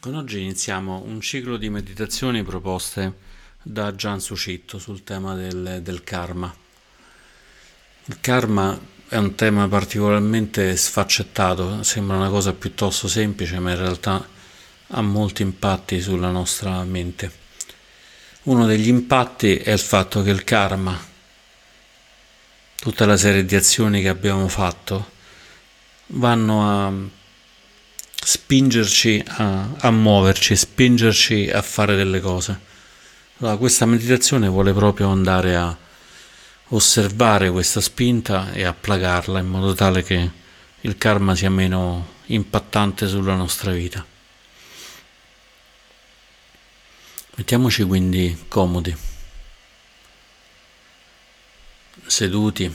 Con oggi iniziamo un ciclo di meditazioni proposte da Gian Sucitto sul tema del, del karma. Il karma è un tema particolarmente sfaccettato, sembra una cosa piuttosto semplice, ma in realtà ha molti impatti sulla nostra mente. Uno degli impatti è il fatto che il karma, tutta la serie di azioni che abbiamo fatto, vanno a spingerci a, a muoverci, spingerci a fare delle cose. Allora, questa meditazione vuole proprio andare a osservare questa spinta e a placarla in modo tale che il karma sia meno impattante sulla nostra vita. Mettiamoci quindi comodi, seduti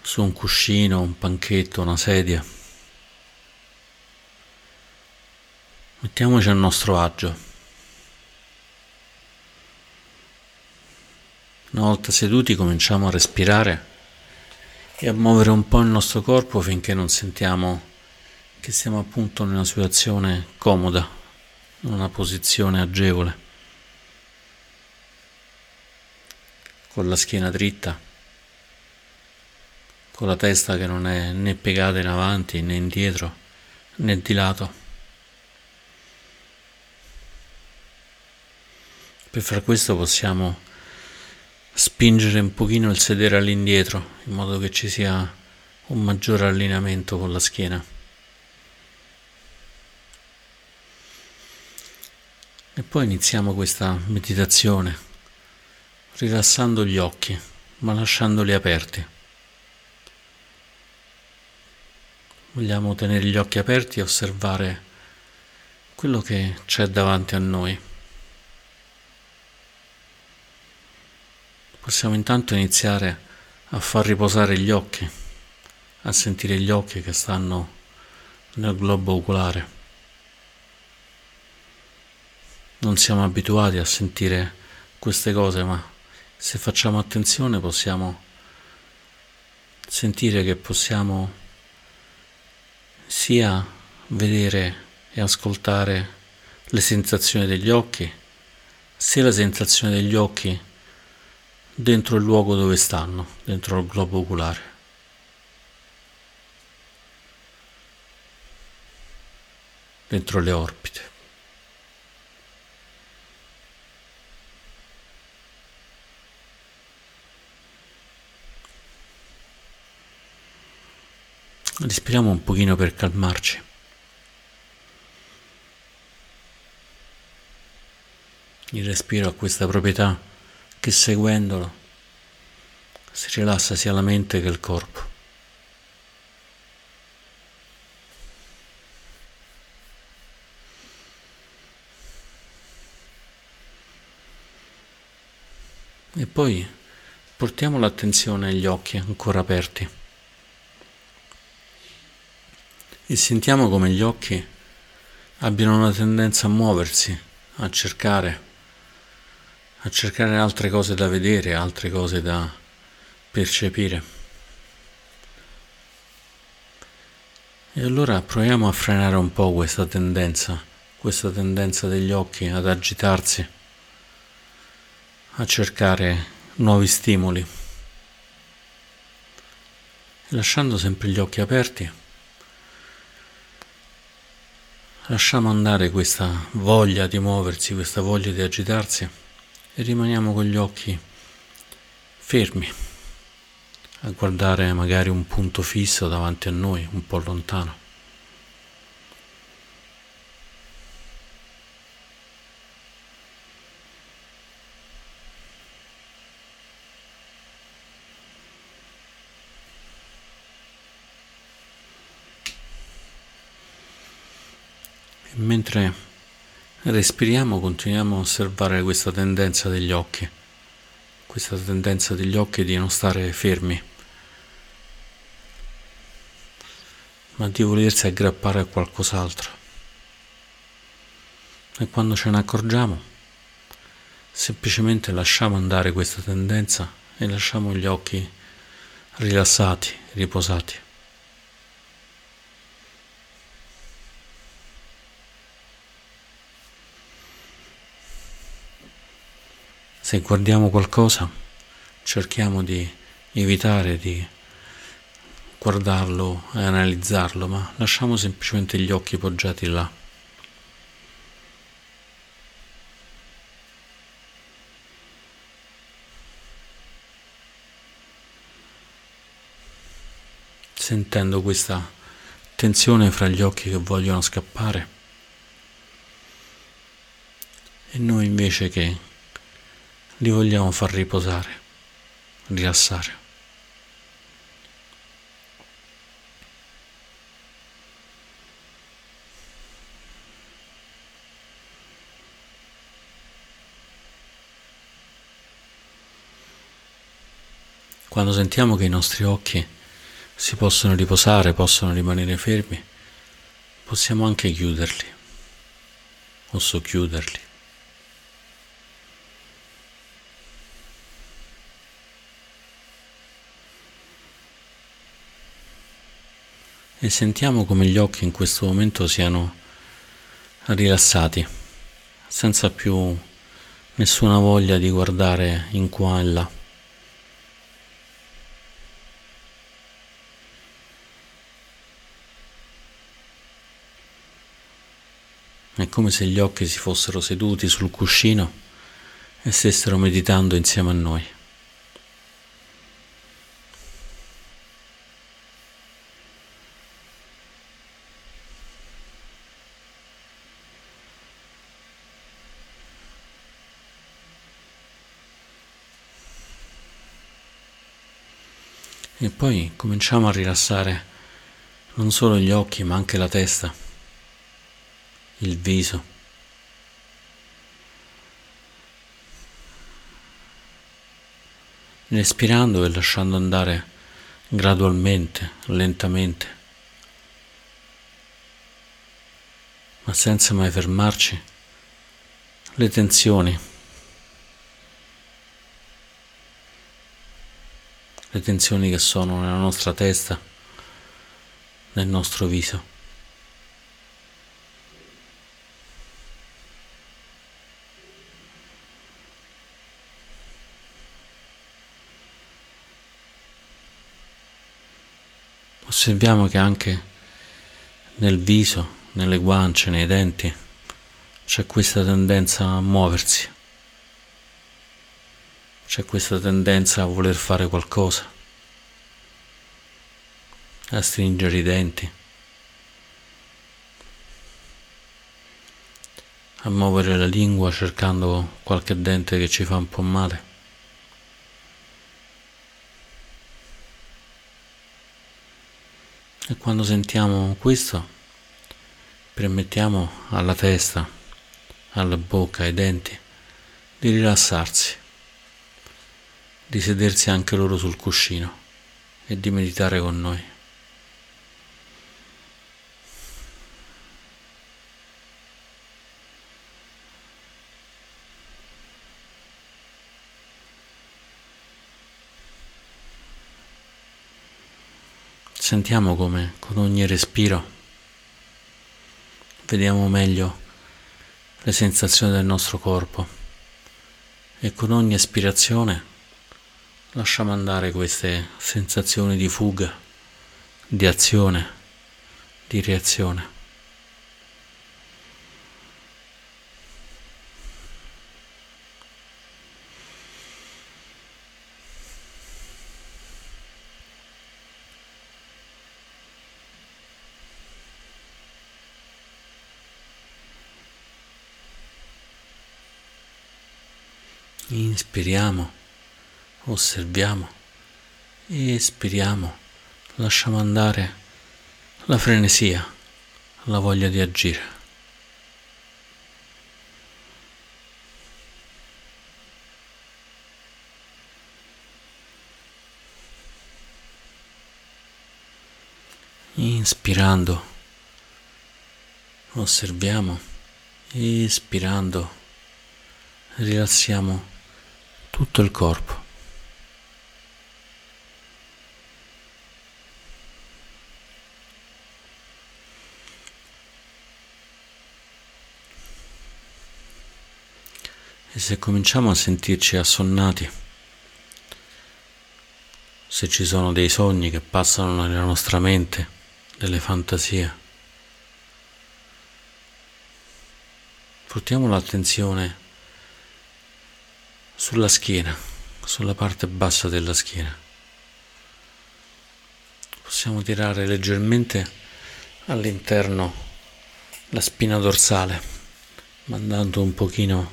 su un cuscino, un panchetto, una sedia. Mettiamoci a nostro agio. Una volta seduti cominciamo a respirare e a muovere un po' il nostro corpo finché non sentiamo che siamo appunto in una situazione comoda, in una posizione agevole, con la schiena dritta, con la testa che non è né piegata in avanti né indietro né di lato. Per far questo possiamo spingere un pochino il sedere all'indietro in modo che ci sia un maggiore allineamento con la schiena. E poi iniziamo questa meditazione rilassando gli occhi ma lasciandoli aperti. Vogliamo tenere gli occhi aperti e osservare quello che c'è davanti a noi. Possiamo intanto iniziare a far riposare gli occhi, a sentire gli occhi che stanno nel globo oculare. Non siamo abituati a sentire queste cose, ma se facciamo attenzione possiamo sentire che possiamo sia vedere e ascoltare le sensazioni degli occhi, sia la sensazione degli occhi dentro il luogo dove stanno, dentro il globo oculare. dentro le orbite. Respiriamo un pochino per calmarci. Il respiro ha questa proprietà che seguendolo si rilassa sia la mente che il corpo. E poi portiamo l'attenzione agli occhi ancora aperti e sentiamo come gli occhi abbiano una tendenza a muoversi, a cercare a cercare altre cose da vedere, altre cose da percepire. E allora proviamo a frenare un po' questa tendenza, questa tendenza degli occhi ad agitarsi, a cercare nuovi stimoli. lasciando sempre gli occhi aperti, lasciamo andare questa voglia di muoversi, questa voglia di agitarsi e rimaniamo con gli occhi fermi a guardare magari un punto fisso davanti a noi, un po' lontano. Respiriamo, continuiamo a osservare questa tendenza degli occhi, questa tendenza degli occhi di non stare fermi, ma di volersi aggrappare a qualcos'altro. E quando ce ne accorgiamo, semplicemente lasciamo andare questa tendenza e lasciamo gli occhi rilassati, riposati. Se guardiamo qualcosa cerchiamo di evitare di guardarlo e analizzarlo, ma lasciamo semplicemente gli occhi poggiati là. Sentendo questa tensione fra gli occhi che vogliono scappare e noi invece che li vogliamo far riposare, rilassare. Quando sentiamo che i nostri occhi si possono riposare, possono rimanere fermi, possiamo anche chiuderli o socchiuderli. E sentiamo come gli occhi in questo momento siano rilassati, senza più nessuna voglia di guardare in qua e là. È come se gli occhi si fossero seduti sul cuscino e stessero meditando insieme a noi. E poi cominciamo a rilassare non solo gli occhi ma anche la testa il viso. Respirando e lasciando andare gradualmente, lentamente, ma senza mai fermarci, le tensioni, le tensioni che sono nella nostra testa, nel nostro viso. osserviamo che anche nel viso, nelle guance, nei denti, c'è questa tendenza a muoversi, c'è questa tendenza a voler fare qualcosa, a stringere i denti, a muovere la lingua cercando qualche dente che ci fa un po' male. E quando sentiamo questo, permettiamo alla testa, alla bocca, ai denti di rilassarsi, di sedersi anche loro sul cuscino e di meditare con noi. Sentiamo come con ogni respiro vediamo meglio le sensazioni del nostro corpo e con ogni espirazione lasciamo andare queste sensazioni di fuga, di azione, di reazione. Inspiriamo, osserviamo, espiriamo, lasciamo andare la frenesia, la voglia di agire. Inspirando, osserviamo, espirando, rilassiamo tutto il corpo. E se cominciamo a sentirci assonnati, se ci sono dei sogni che passano nella nostra mente, delle fantasie, portiamo l'attenzione sulla schiena, sulla parte bassa della schiena. Possiamo tirare leggermente all'interno la spina dorsale, mandando un pochino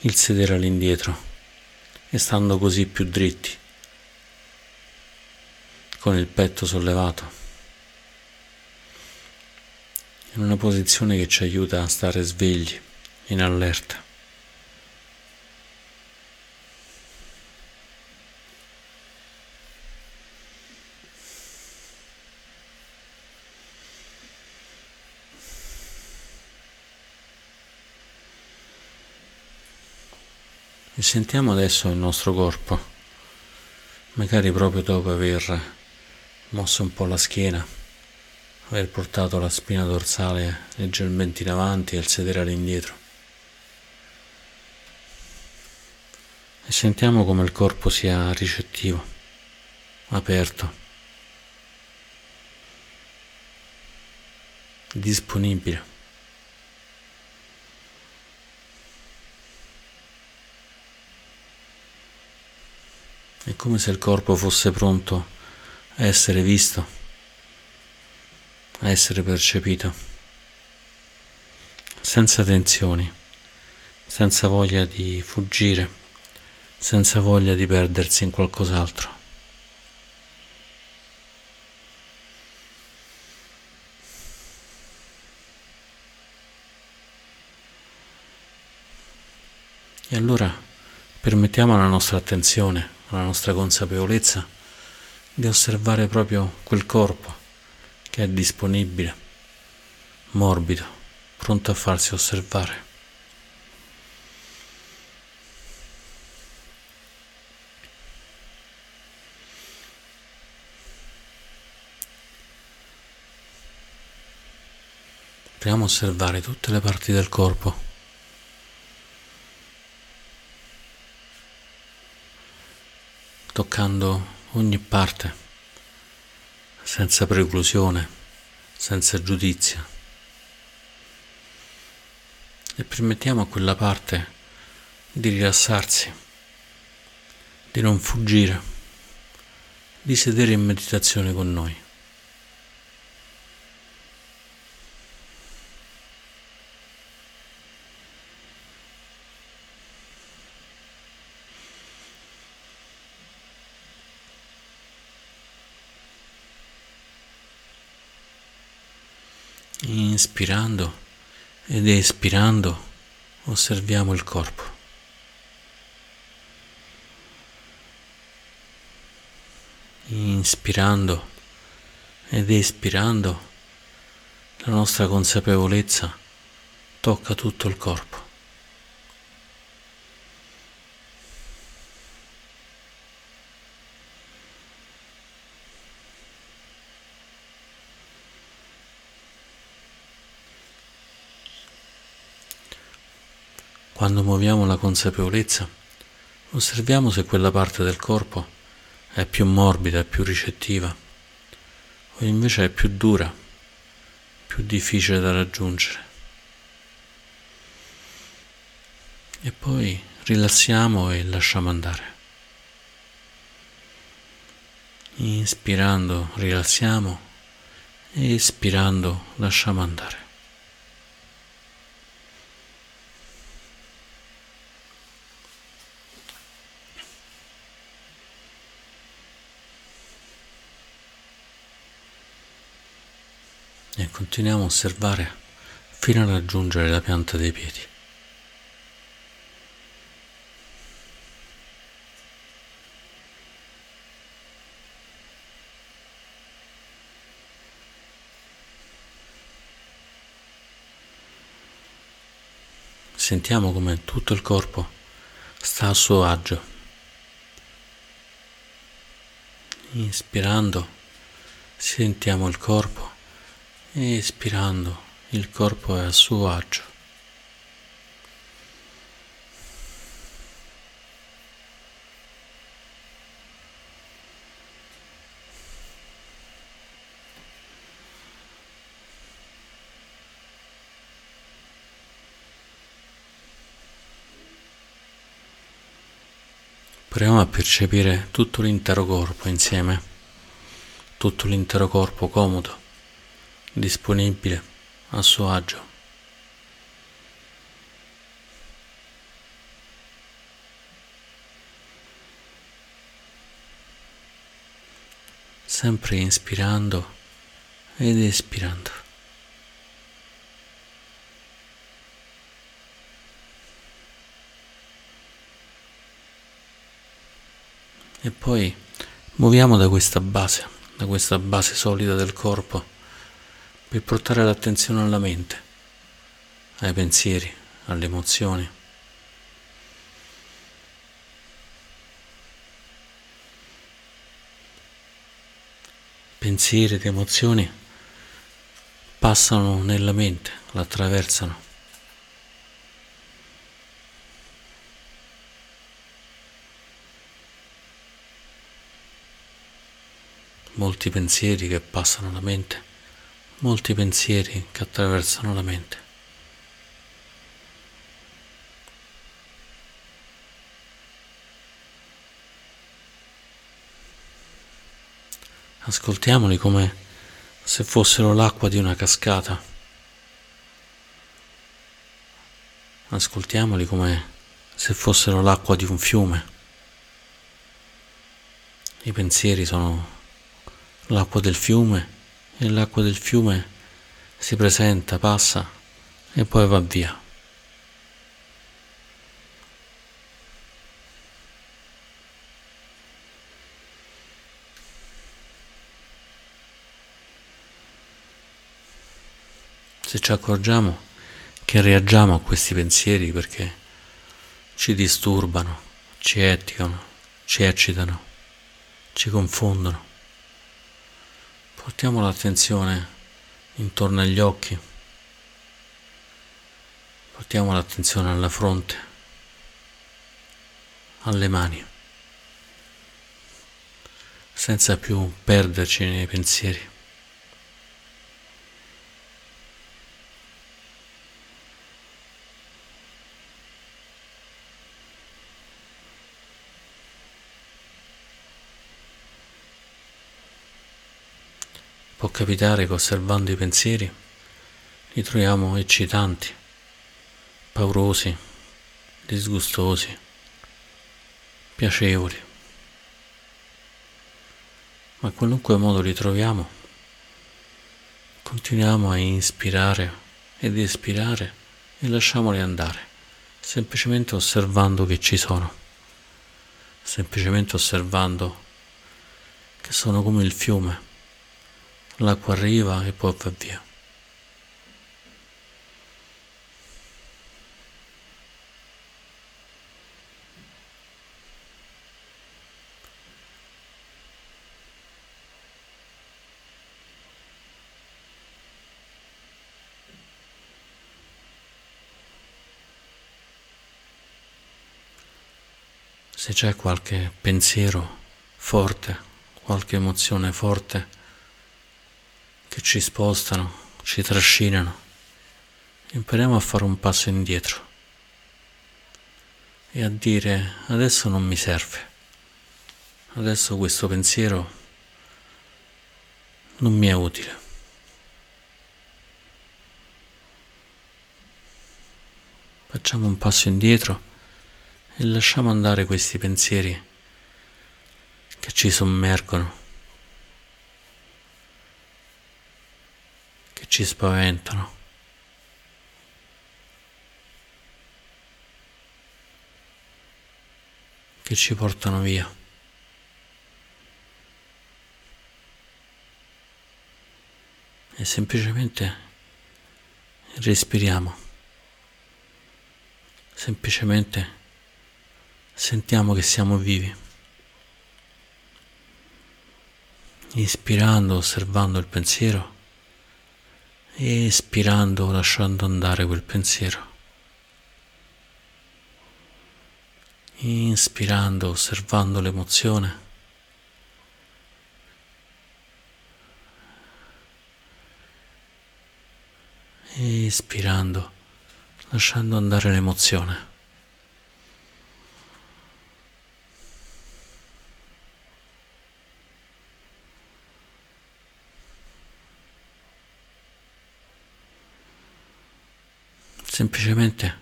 il sedere all'indietro e stando così più dritti, con il petto sollevato, in una posizione che ci aiuta a stare svegli, in allerta. E sentiamo adesso il nostro corpo, magari proprio dopo aver mosso un po' la schiena, aver portato la spina dorsale leggermente in avanti e il sedere all'indietro. E sentiamo come il corpo sia ricettivo, aperto, disponibile. È come se il corpo fosse pronto a essere visto, a essere percepito, senza tensioni, senza voglia di fuggire, senza voglia di perdersi in qualcos'altro. E allora permettiamo alla nostra attenzione la nostra consapevolezza di osservare proprio quel corpo che è disponibile, morbido, pronto a farsi osservare. Proviamo a osservare tutte le parti del corpo toccando ogni parte, senza preclusione, senza giudizio. E permettiamo a quella parte di rilassarsi, di non fuggire, di sedere in meditazione con noi. Inspirando ed espirando osserviamo il corpo. Inspirando ed espirando la nostra consapevolezza tocca tutto il corpo. Muoviamo la consapevolezza, osserviamo se quella parte del corpo è più morbida, più ricettiva, o invece è più dura, più difficile da raggiungere. E poi rilassiamo e lasciamo andare. Inspirando rilassiamo espirando lasciamo andare. e continuiamo a osservare fino a raggiungere la pianta dei piedi. Sentiamo come tutto il corpo sta a suo agio. Inspirando sentiamo il corpo e espirando il corpo è a suo agio. Proviamo a percepire tutto l'intero corpo insieme, tutto l'intero corpo comodo disponibile, a suo agio. Sempre inspirando ed espirando. E poi muoviamo da questa base, da questa base solida del corpo, per portare l'attenzione alla mente, ai pensieri, alle emozioni. Pensieri ed emozioni passano nella mente, la attraversano. molti pensieri che passano la mente, molti pensieri che attraversano la mente. Ascoltiamoli come se fossero l'acqua di una cascata. Ascoltiamoli come se fossero l'acqua di un fiume. I pensieri sono l'acqua del fiume e l'acqua del fiume si presenta, passa e poi va via. Se ci accorgiamo che reagiamo a questi pensieri perché ci disturbano, ci eticano, ci eccitano, ci confondono, Portiamo l'attenzione intorno agli occhi, portiamo l'attenzione alla fronte, alle mani, senza più perderci nei pensieri. Può capitare che osservando i pensieri li troviamo eccitanti, paurosi, disgustosi, piacevoli. Ma in qualunque modo li troviamo, continuiamo a inspirare ed espirare e lasciamoli andare, semplicemente osservando che ci sono, semplicemente osservando che sono come il fiume l'acqua arriva e poi va via. Se c'è qualche pensiero forte, qualche emozione forte, che ci spostano, ci trascinano. Impariamo a fare un passo indietro e a dire adesso non mi serve, adesso questo pensiero non mi è utile. Facciamo un passo indietro e lasciamo andare questi pensieri che ci sommergono ci spaventano. che ci portano via. E semplicemente respiriamo, semplicemente sentiamo che siamo vivi. Ispirando, osservando il pensiero espirando lasciando andare quel pensiero. Inspirando, osservando l'emozione. Espirando, lasciando andare l'emozione. Semplicemente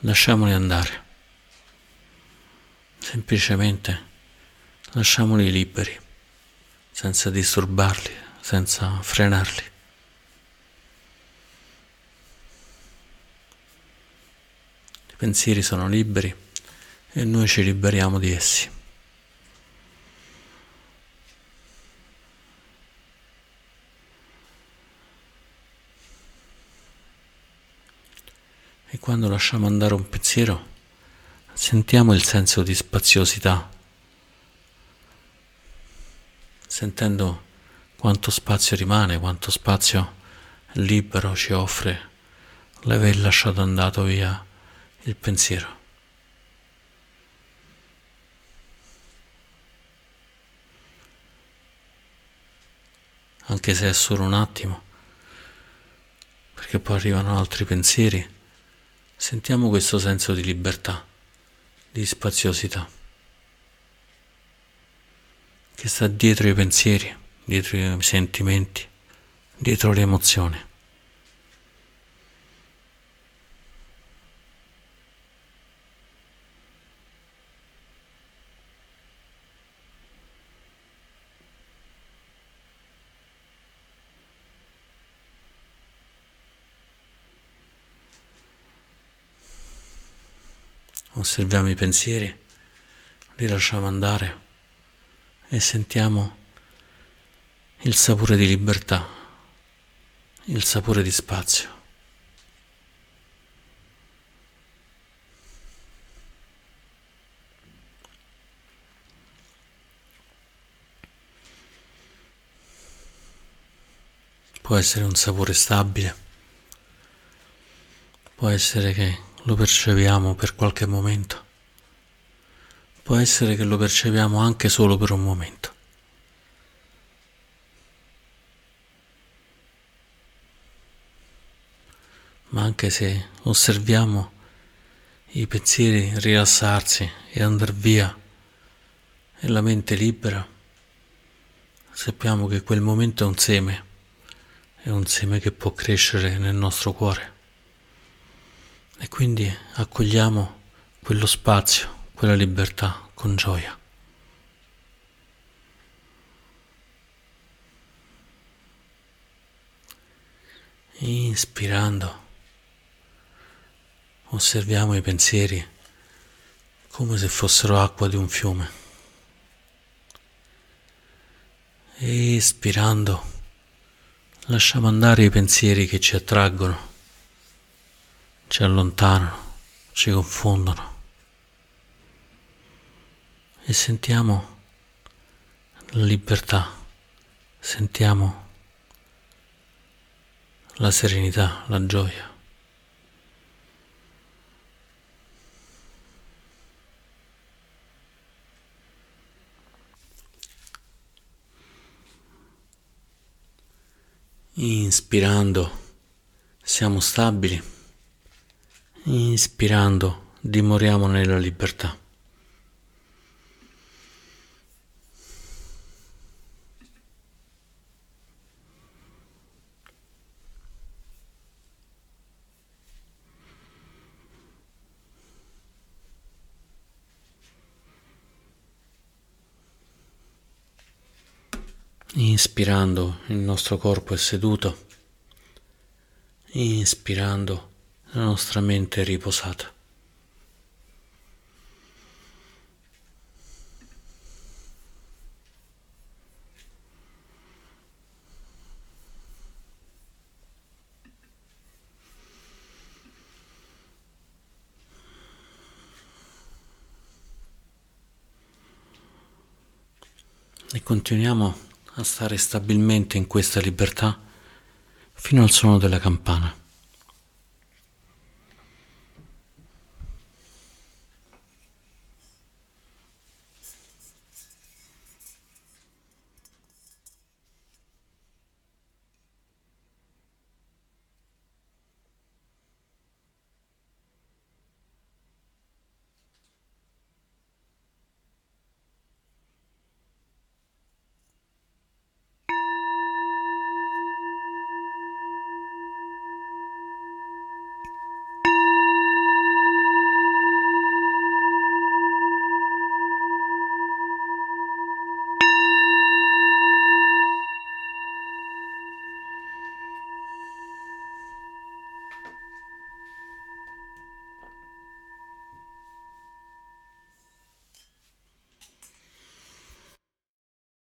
lasciamoli andare, semplicemente lasciamoli liberi, senza disturbarli, senza frenarli. I pensieri sono liberi e noi ci liberiamo di essi. E quando lasciamo andare un pensiero, sentiamo il senso di spaziosità, sentendo quanto spazio rimane, quanto spazio libero ci offre l'aver lasciato andato via il pensiero. Anche se è solo un attimo, perché poi arrivano altri pensieri Sentiamo questo senso di libertà, di spaziosità, che sta dietro i pensieri, dietro i sentimenti, dietro le emozioni. Osserviamo i pensieri, li lasciamo andare e sentiamo il sapore di libertà, il sapore di spazio. Può essere un sapore stabile, può essere che lo percepiamo per qualche momento. Può essere che lo percepiamo anche solo per un momento. Ma anche se osserviamo i pensieri rilassarsi e andare via e la mente libera, sappiamo che quel momento è un seme, è un seme che può crescere nel nostro cuore. E quindi accogliamo quello spazio, quella libertà con gioia. Inspirando, osserviamo i pensieri come se fossero acqua di un fiume. Espirando, lasciamo andare i pensieri che ci attraggono ci allontanano, ci confondono e sentiamo la libertà, sentiamo la serenità, la gioia. Inspirando siamo stabili. Inspirando dimoriamo nella libertà. Inspirando il nostro corpo è seduto, inspirando la nostra mente riposata. E continuiamo a stare stabilmente in questa libertà fino al suono della campana.